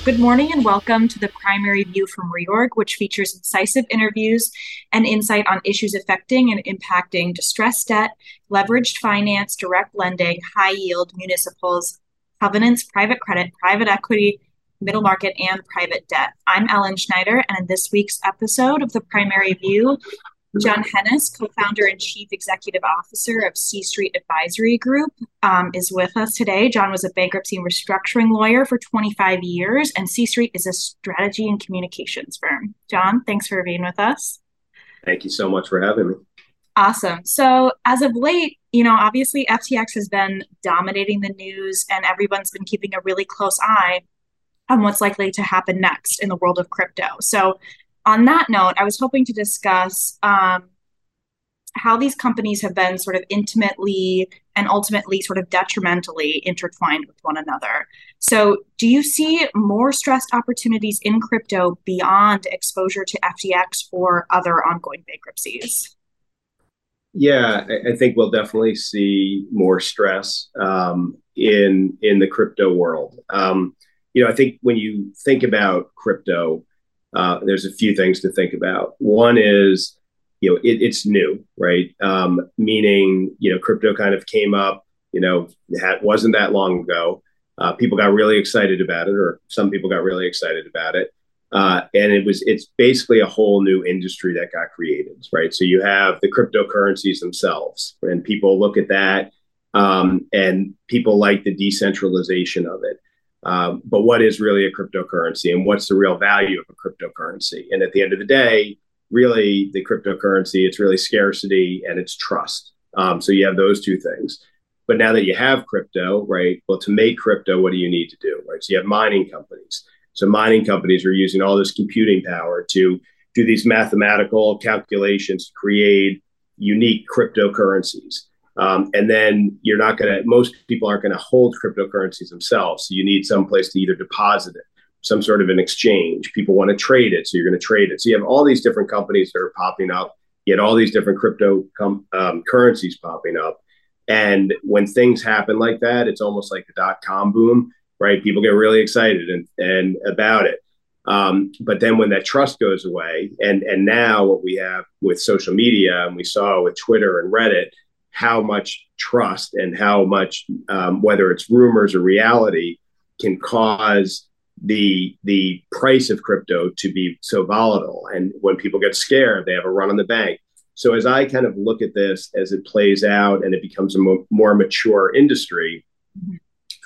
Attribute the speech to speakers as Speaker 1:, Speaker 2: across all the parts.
Speaker 1: Good morning and welcome to the Primary View from Reorg, which features incisive interviews and insight on issues affecting and impacting distressed debt, leveraged finance, direct lending, high yield, municipals, covenants, private credit, private equity, middle market, and private debt. I'm Ellen Schneider, and in this week's episode of the Primary View, John Henes, co-founder and chief executive officer of C Street Advisory Group, um, is with us today. John was a bankruptcy and restructuring lawyer for 25 years, and C Street is a strategy and communications firm. John, thanks for being with us.
Speaker 2: Thank you so much for having me.
Speaker 1: Awesome. So, as of late, you know, obviously FTX has been dominating the news, and everyone's been keeping a really close eye on what's likely to happen next in the world of crypto. So, on that note, I was hoping to discuss um, how these companies have been sort of intimately and ultimately sort of detrimentally intertwined with one another. So, do you see more stressed opportunities in crypto beyond exposure to FTX or other ongoing bankruptcies?
Speaker 2: Yeah, I, think we'll definitely see more stress um, in in the crypto world. Um, you know, I think when you think about crypto, uh, there's a few things to think about. One is, you know, it, it's new, right? Um, meaning, you know, crypto kind of came up, you know, it wasn't that long ago. Uh, people got really excited about it, or some people got really excited about it. Uh, and it was it's basically a whole new industry that got created, right? So you have the cryptocurrencies themselves, and people look at that, um, and people like the decentralization of it. Um, but what is really a cryptocurrency and what's the real value of a cryptocurrency? And at the end of the day, really the cryptocurrency, it's really scarcity and it's trust. Um, so you have those two things. But now that you have crypto, right? Well, to make crypto, what do you need to do, right? So you have mining companies. So mining companies are using all this computing power to do these mathematical calculations to create unique cryptocurrencies. Um, and then you're not going to, most people aren't going to hold cryptocurrencies themselves. So you need some place to either deposit it, some sort of an exchange. People want to trade it. So you're going to trade it. So you have all these different companies that are popping up. You had all these different crypto com- um, currencies popping up. And when things happen like that, it's almost like the dot com boom, right? People get really excited and, and about it. Um, but then when that trust goes away, and and now what we have with social media, and we saw with Twitter and Reddit, how much trust and how much um, whether it's rumors or reality can cause the the price of crypto to be so volatile. And when people get scared they have a run on the bank. So as i kind of look at this as it plays out and it becomes a mo- more mature industry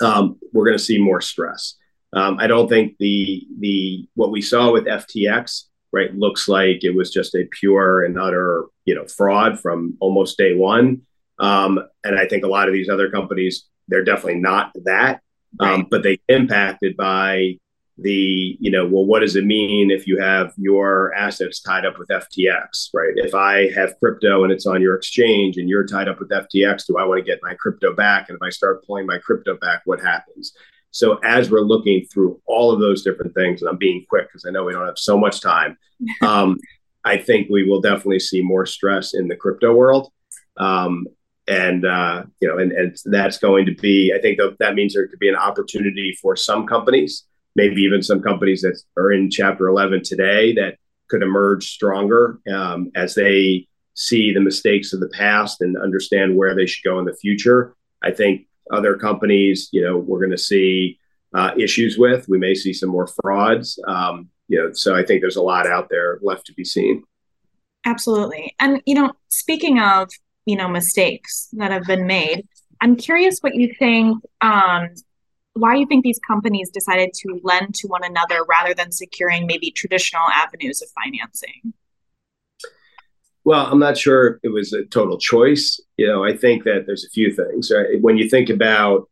Speaker 2: um, we're going to see more stress. Um, i don't think the the what we saw with ftx right looks like it was just a pure and utter you know fraud from almost day one um, and I think a lot of these other companies, they're definitely not that, um, but they impacted by the, you know, well, what does it mean if you have your assets tied up with FTX, right? If I have crypto and it's on your exchange and you're tied up with FTX, do I want to get my crypto back? And if I start pulling my crypto back, what happens? So as we're looking through all of those different things, and I'm being quick because I know we don't have so much time, um, I think we will definitely see more stress in the crypto world. Um, and uh, you know, and, and that's going to be. I think that, means there could be an opportunity for some companies, maybe even some companies that are in Chapter 11 today, that could emerge stronger um, as they see the mistakes of the past and understand where they should go in the future. I think other companies, you know, we're going to see uh, issues with. We may see some more frauds. Um, you know, so I think there's a lot out there left to be seen.
Speaker 1: Absolutely. And, you know, speaking of you know mistakes that have been made. I'm curious what you think um, why you think these companies decided to lend to one another rather than securing maybe traditional avenues of financing.
Speaker 2: Well i'm not sure it was a total choice. You know i think that there's a few things right? when you think about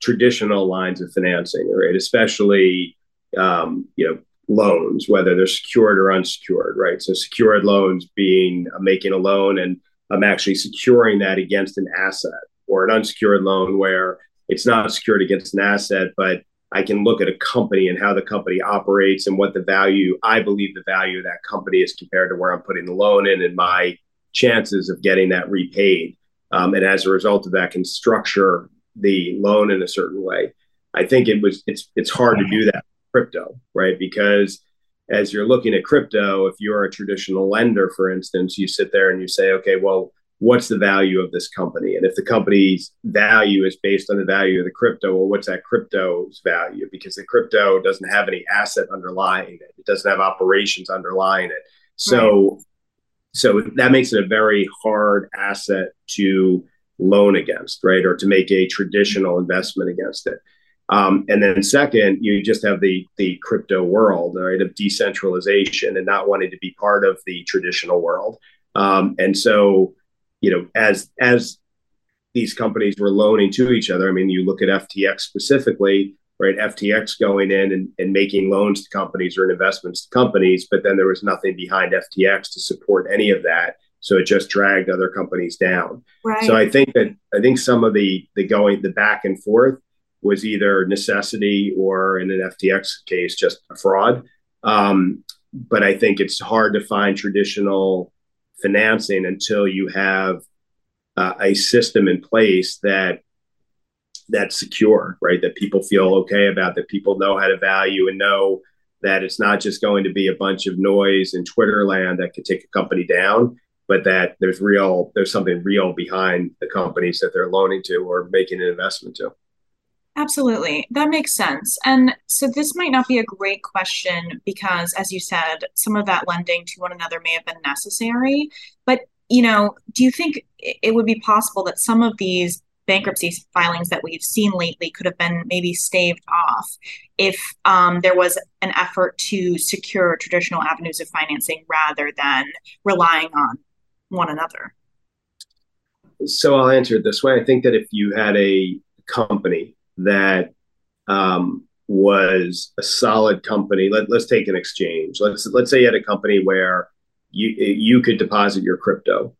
Speaker 2: traditional lines of financing right especially um, you know loans whether they're secured or unsecured right? So secured loans being uh, making a loan and I'm actually securing that against an asset or an unsecured loan where it's not secured against an asset, but I can look at a company and how the company operates and what the value, I believe the value of that company is compared to where I'm putting the loan in and my chances of getting that repaid. Um, and as a result of that, can structure the loan in a certain way. I think it was it's it's hard to do that crypto, right? Because as you're looking at crypto, if you're a traditional lender, for instance, you sit there and you say, okay, well, what's the value of this company? And if the company's value is based on the value of the crypto, well, what's that crypto's value? Because the crypto doesn't have any asset underlying it. It doesn't have operations underlying it. So right. so that makes it a very hard asset to loan against, right? Or to make a traditional investment against it. Um, and then second, you just have the the crypto world, right, of decentralization and not wanting to be part of the traditional world. Um, and so, you know, as as these companies were loaning to each other, I mean, you look at FTX specifically, right? FTX going in and, and making loans to companies or investments to companies, but then there was nothing behind FTX to support any of that. So it just dragged other companies down. Right. So I think that I think some of the the going the back and forth was either necessity or in an FTX case just a fraud. Um, but I think it's hard to find traditional financing until you have uh, a system in place that that's secure, right? That people feel okay about, that people know how to value and know that it's not just going to be a bunch of noise in Twitter land that could take a company down, but that there's real, there's something real behind the companies that they're loaning to or making an investment to.
Speaker 1: Absolutely. That makes sense. And so this might not be a great question because, as you said, some of that lending to one another may have been necessary. But, you know, do you think it would be possible that some of these bankruptcy filings that we've seen lately could have been maybe staved off if um, there was an effort to secure traditional avenues of financing rather than relying on one another?
Speaker 2: So I'll answer it this way. I think that if you had a company that um, was a solid company, let, let's take an exchange. Let's let's say you had a company where you you could deposit your crypto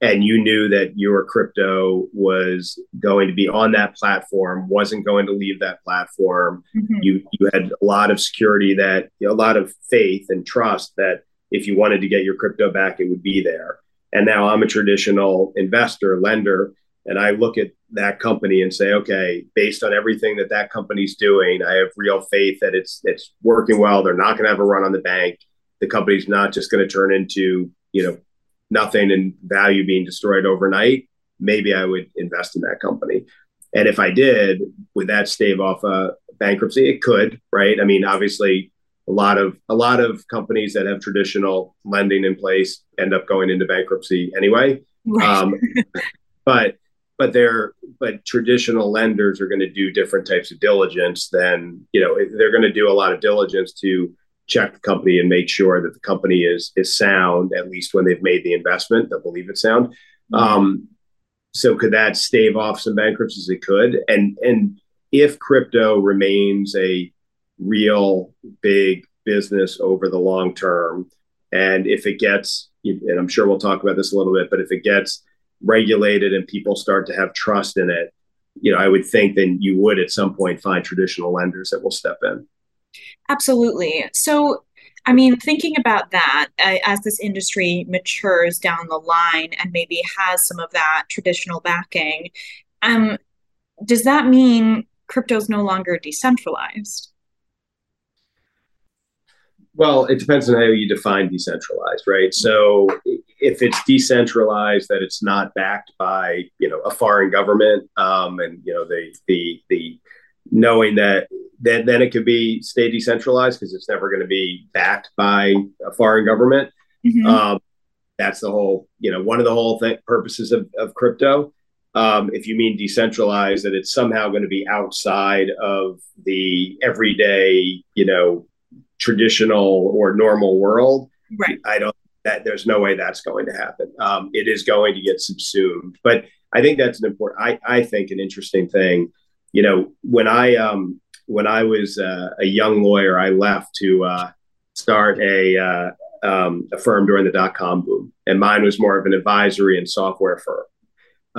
Speaker 2: and you knew that your crypto was going to be on that platform wasn't going to leave that platform mm-hmm. you you had a lot of security that a lot of faith and trust that if you wanted to get your crypto back it would be there and now i'm a traditional investor lender and i look at that company and say okay based on everything that that company's doing i have real faith that it's it's working well they're not going to have a run on the bank the company's not just going to turn into you know nothing and value being destroyed overnight, maybe I would invest in that company. And if I did, would that stave off a bankruptcy? It could, right? I mean, obviously, a lot of a lot of companies that have traditional lending in place end up going into bankruptcy anyway. Right. Um, but but they're but traditional lenders are going to do different types of diligence than you know they're going to do a lot of diligence to check the company and make sure that the company is is sound at least when they've made the investment they'll believe it's sound. Mm-hmm. um, so could that stave off some bankruptcies? It could. And and if crypto remains a real big business over the long term and if it gets and i'm sure we'll talk about this a little bit but if it gets regulated and people start to have trust in it you know i would think then you would at some point find traditional lenders that will step in
Speaker 1: Absolutely. So, I mean, thinking about that uh, as this industry matures down the line and maybe has some of that traditional backing, um, does that mean crypto is no longer decentralized?
Speaker 2: Well, it depends on how you define decentralized, right? So if it's decentralized, that it's not backed by you know a foreign government, um, and you know the the the knowing that then then it could be stay decentralized because it's never going to be backed by a foreign government. Mm-hmm. Um, that's the whole, you know, one of the whole thing, purposes of, of crypto. Um, if you mean decentralized, that it's somehow going to be outside of the everyday, you know, traditional or normal world.
Speaker 1: Right.
Speaker 2: I don't. That there's no way that's going to happen. Um, it is going to get subsumed. But I think that's an important. I I think an interesting thing. You know, when I um when I was uh, a young lawyer, I left to uh, start a, uh, um, a firm during the dot com boom, and mine was more of an advisory and software firm.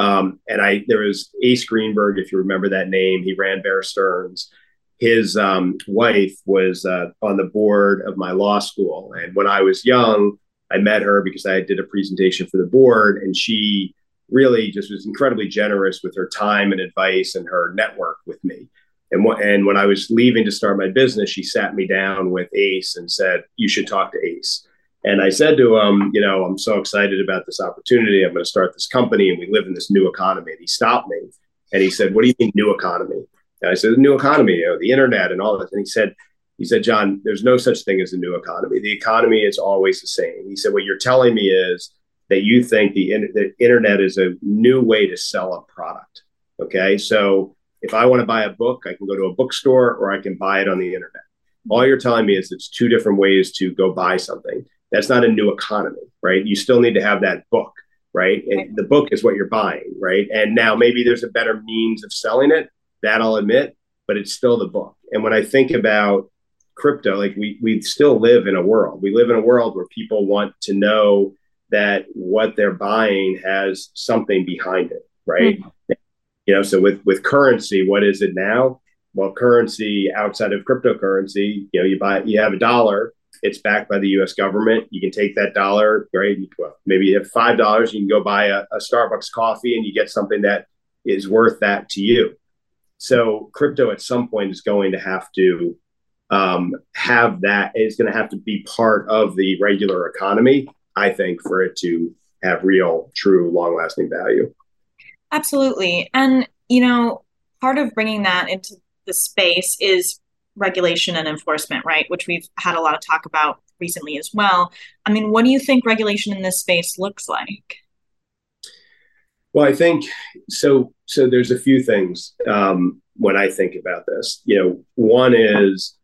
Speaker 2: Um, and I there was Ace Greenberg, if you remember that name. He ran Bear Stearns. His um, wife was uh, on the board of my law school, and when I was young, I met her because I did a presentation for the board, and she really just was incredibly generous with her time and advice and her network with me. And, wh- and when I was leaving to start my business, she sat me down with Ace and said, You should talk to Ace. And I said to him, You know, I'm so excited about this opportunity. I'm going to start this company and we live in this new economy. And he stopped me and he said, What do you mean, new economy? And I said, The new economy, you know, the internet and all this. And he said, he said, John, there's no such thing as a new economy. The economy is always the same. He said, What you're telling me is that you think the, the internet is a new way to sell a product. Okay. So if I want to buy a book, I can go to a bookstore or I can buy it on the internet. All you're telling me is it's two different ways to go buy something. That's not a new economy, right? You still need to have that book, right? And the book is what you're buying, right? And now maybe there's a better means of selling it, that I'll admit, but it's still the book. And when I think about crypto, like we we still live in a world. We live in a world where people want to know that what they're buying has something behind it, right? Mm-hmm. You know, so with with currency, what is it now? Well, currency outside of cryptocurrency, you know, you buy you have a dollar, it's backed by the U.S. government. You can take that dollar, right? Well, maybe you have five dollars, you can go buy a, a Starbucks coffee, and you get something that is worth that to you. So crypto at some point is going to have to um, have that. It's going to have to be part of the regular economy I think, for it to have real, true, long lasting value.
Speaker 1: Absolutely. And, you know, part of bringing that into the space is regulation and enforcement, right? Which we've had a lot of talk about recently as well. I mean, what do you think regulation in this space looks like?
Speaker 2: Well, I think so. So there's a few things um, when I think about this. You know, one is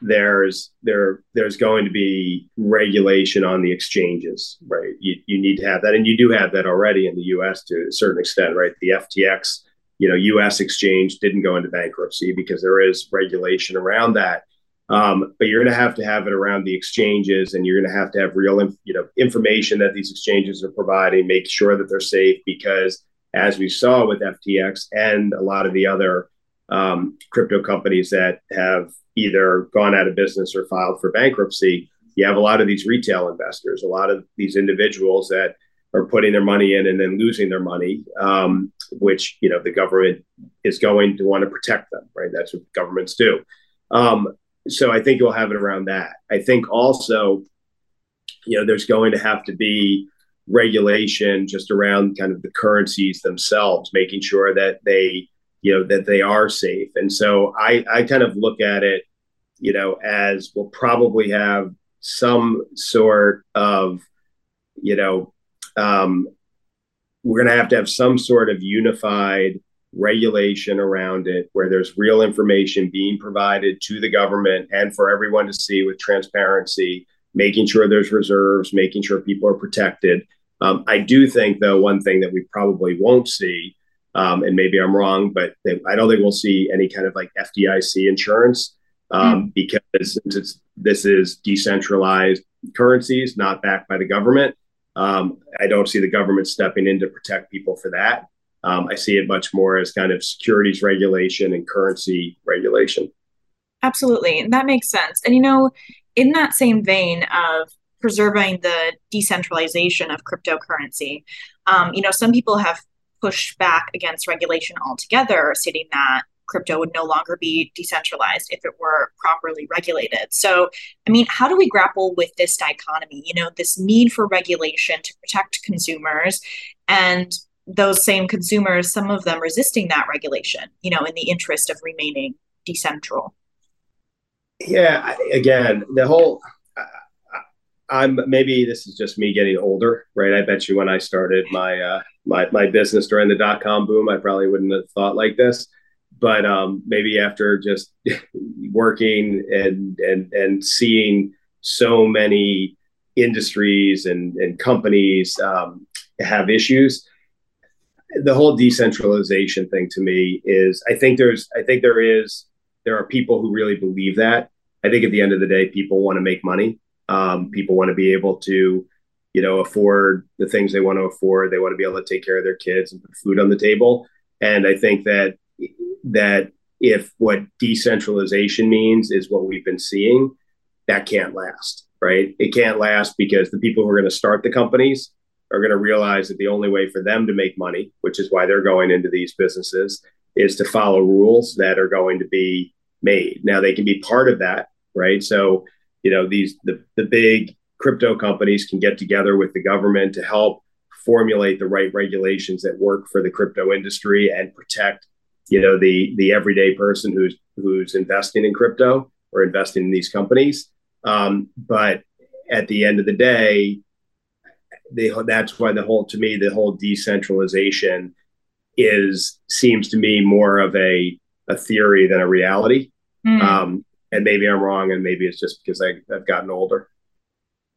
Speaker 2: there's there there's going to be regulation on the exchanges, right? You, you need to have that, and you do have that already in the U.S. to a certain extent, right? The FTX, you know, U.S. exchange didn't go into bankruptcy because there is regulation around that. Um, but you're going to have to have it around the exchanges, and you're going to have to have real, you know, information that these exchanges are providing. Make sure that they're safe because, as we saw with FTX and a lot of the other um, crypto companies that have either gone out of business or filed for bankruptcy, you have a lot of these retail investors, a lot of these individuals that are putting their money in and then losing their money, um, which you know the government is going to want to protect them, right? That's what governments do. Um, so I think you'll have it around that. I think also, you know, there's going to have to be regulation just around kind of the currencies themselves, making sure that they you know that they are safe and so i i kind of look at it you know as we'll probably have some sort of you know um, we're going to have to have some sort of unified regulation around it where there's real information being provided to the government and for everyone to see with transparency making sure there's reserves making sure people are protected um, i do think though one thing that we probably won't see um, and maybe I'm wrong, but they, I don't think we'll see any kind of like FDIC insurance um, mm. because this is decentralized currencies, not backed by the government. Um, I don't see the government stepping in to protect people for that. Um, I see it much more as kind of securities regulation and currency regulation.
Speaker 1: Absolutely. That makes sense. And, you know, in that same vein of preserving the decentralization of cryptocurrency, um, you know, some people have pushed back against regulation altogether, stating that crypto would no longer be decentralized if it were properly regulated. So, I mean, how do we grapple with this dichotomy? You know, this need for regulation to protect consumers and those same consumers, some of them resisting that regulation, you know, in the interest of remaining decentral.
Speaker 2: Yeah, again, the whole I'm maybe this is just me getting older, right? I bet you when I started my uh, my my business during the dot com boom, I probably wouldn't have thought like this. But um, maybe after just working and and and seeing so many industries and and companies um, have issues, the whole decentralization thing to me is I think there's I think there is there are people who really believe that. I think at the end of the day, people want to make money. Um, people want to be able to you know, afford the things they want to afford. They want to be able to take care of their kids and put food on the table. And I think that that if what decentralization means is what we've been seeing, that can't last, right? It can't last because the people who are going to start the companies are going to realize that the only way for them to make money, which is why they're going into these businesses, is to follow rules that are going to be made. Now they can be part of that, right? So, you know, these the the big crypto companies can get together with the government to help formulate the right regulations that work for the crypto industry and protect, you know, the the everyday person who's who's investing in crypto or investing in these companies. Um, but at the end of the day, they, that's why the whole to me the whole decentralization is seems to me more of a a theory than a reality. Mm. Um, and maybe I'm wrong, and maybe it's just because I, I've gotten older.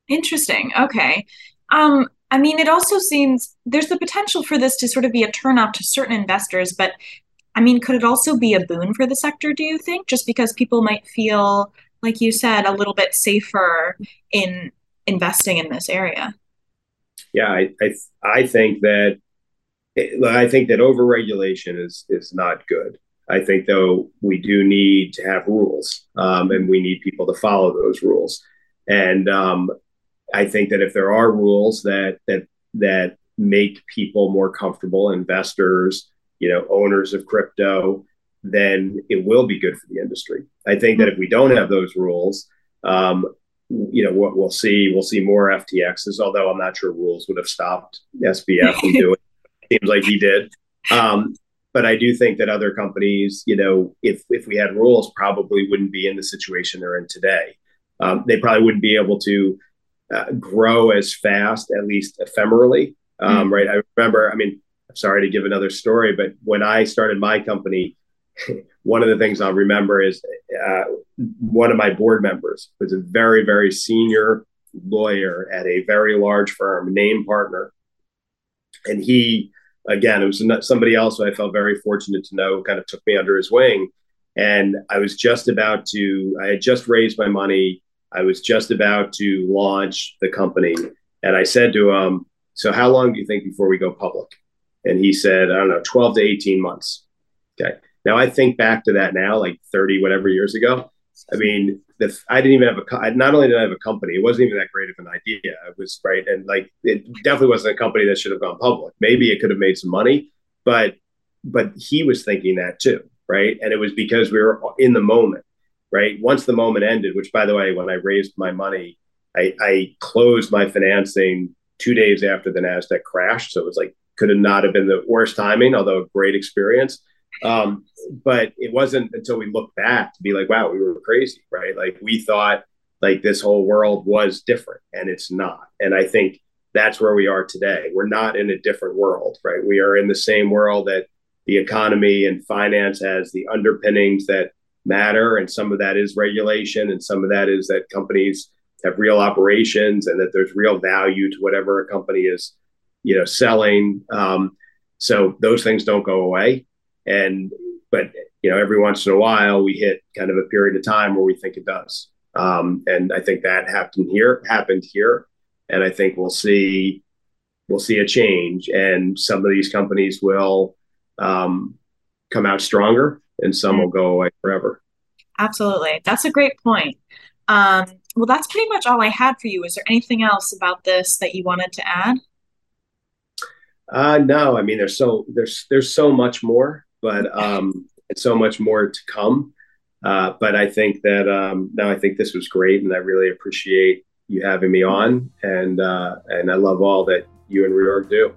Speaker 1: Interesting. Okay. Um, I mean, it also seems there's the potential for this to sort of be a turnoff to certain investors, but I mean, could it also be a boon for the sector, do you think? Just because people might feel, like you said, a little bit safer in investing in this area?
Speaker 2: Yeah, I, I, I think that I think that overregulation is is not good. I think though we do need to have rules, um, and we need people to follow those rules. And um, I think that if there are rules that that that make people more comfortable, investors, you know, owners of crypto, then it will be good for the industry. I think that if we don't have those rules, um, you know, what we'll see, we'll see more FTXs. Although I'm not sure rules would have stopped SBF from doing. Seems like he did. Um, but I do think that other companies, you know, if if we had rules, probably wouldn't be in the situation they're in today. Um, they probably wouldn't be able to uh, grow as fast, at least ephemerally. Um, mm Right. I remember. I mean, I'm sorry to give another story, but when I started my company, one of the things I'll remember is uh, one of my board members was a very, very senior lawyer at a very large firm, name partner, and he again it was somebody else who I felt very fortunate to know kind of took me under his wing, and I was just about to I had just raised my money. I was just about to launch the company, and I said to him, "So how long do you think before we go public?" And he said, "I don't know, twelve to eighteen months." Okay. Now I think back to that now, like thirty whatever years ago. I mean, the, I didn't even have a. Not only did I have a company, it wasn't even that great of an idea. It was right, and like it definitely wasn't a company that should have gone public. Maybe it could have made some money, but but he was thinking that too, right? And it was because we were in the moment, right? Once the moment ended, which by the way, when I raised my money, I, I closed my financing two days after the Nasdaq crashed, so it was like could have not have been the worst timing, although a great experience. Um, but it wasn't until we looked back to be like, wow, we were crazy, right? Like we thought like this whole world was different and it's not. And I think that's where we are today. We're not in a different world, right? We are in the same world that the economy and finance has the underpinnings that matter. And some of that is regulation, and some of that is that companies have real operations and that there's real value to whatever a company is, you know, selling. Um, so those things don't go away. And but you know, every once in a while we hit kind of a period of time where we think it does. Um, and I think that happened here, happened here, and I think we'll see we'll see a change, and some of these companies will um, come out stronger, and some will go away forever.
Speaker 1: Absolutely, that's a great point. Um, well, that's pretty much all I had for you. Is there anything else about this that you wanted to add?
Speaker 2: Uh, no, I mean there's so there's there's so much more but um, and so much more to come. Uh, but I think that um, no, I think this was great, and I really appreciate you having me on, and uh, and I love all that you and Reorg do.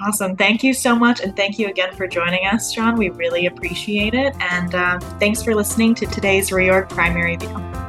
Speaker 1: Awesome. Thank you so much. And thank you again for joining us, John. We really appreciate it. And uh, thanks for listening to today's Reorg Primary View.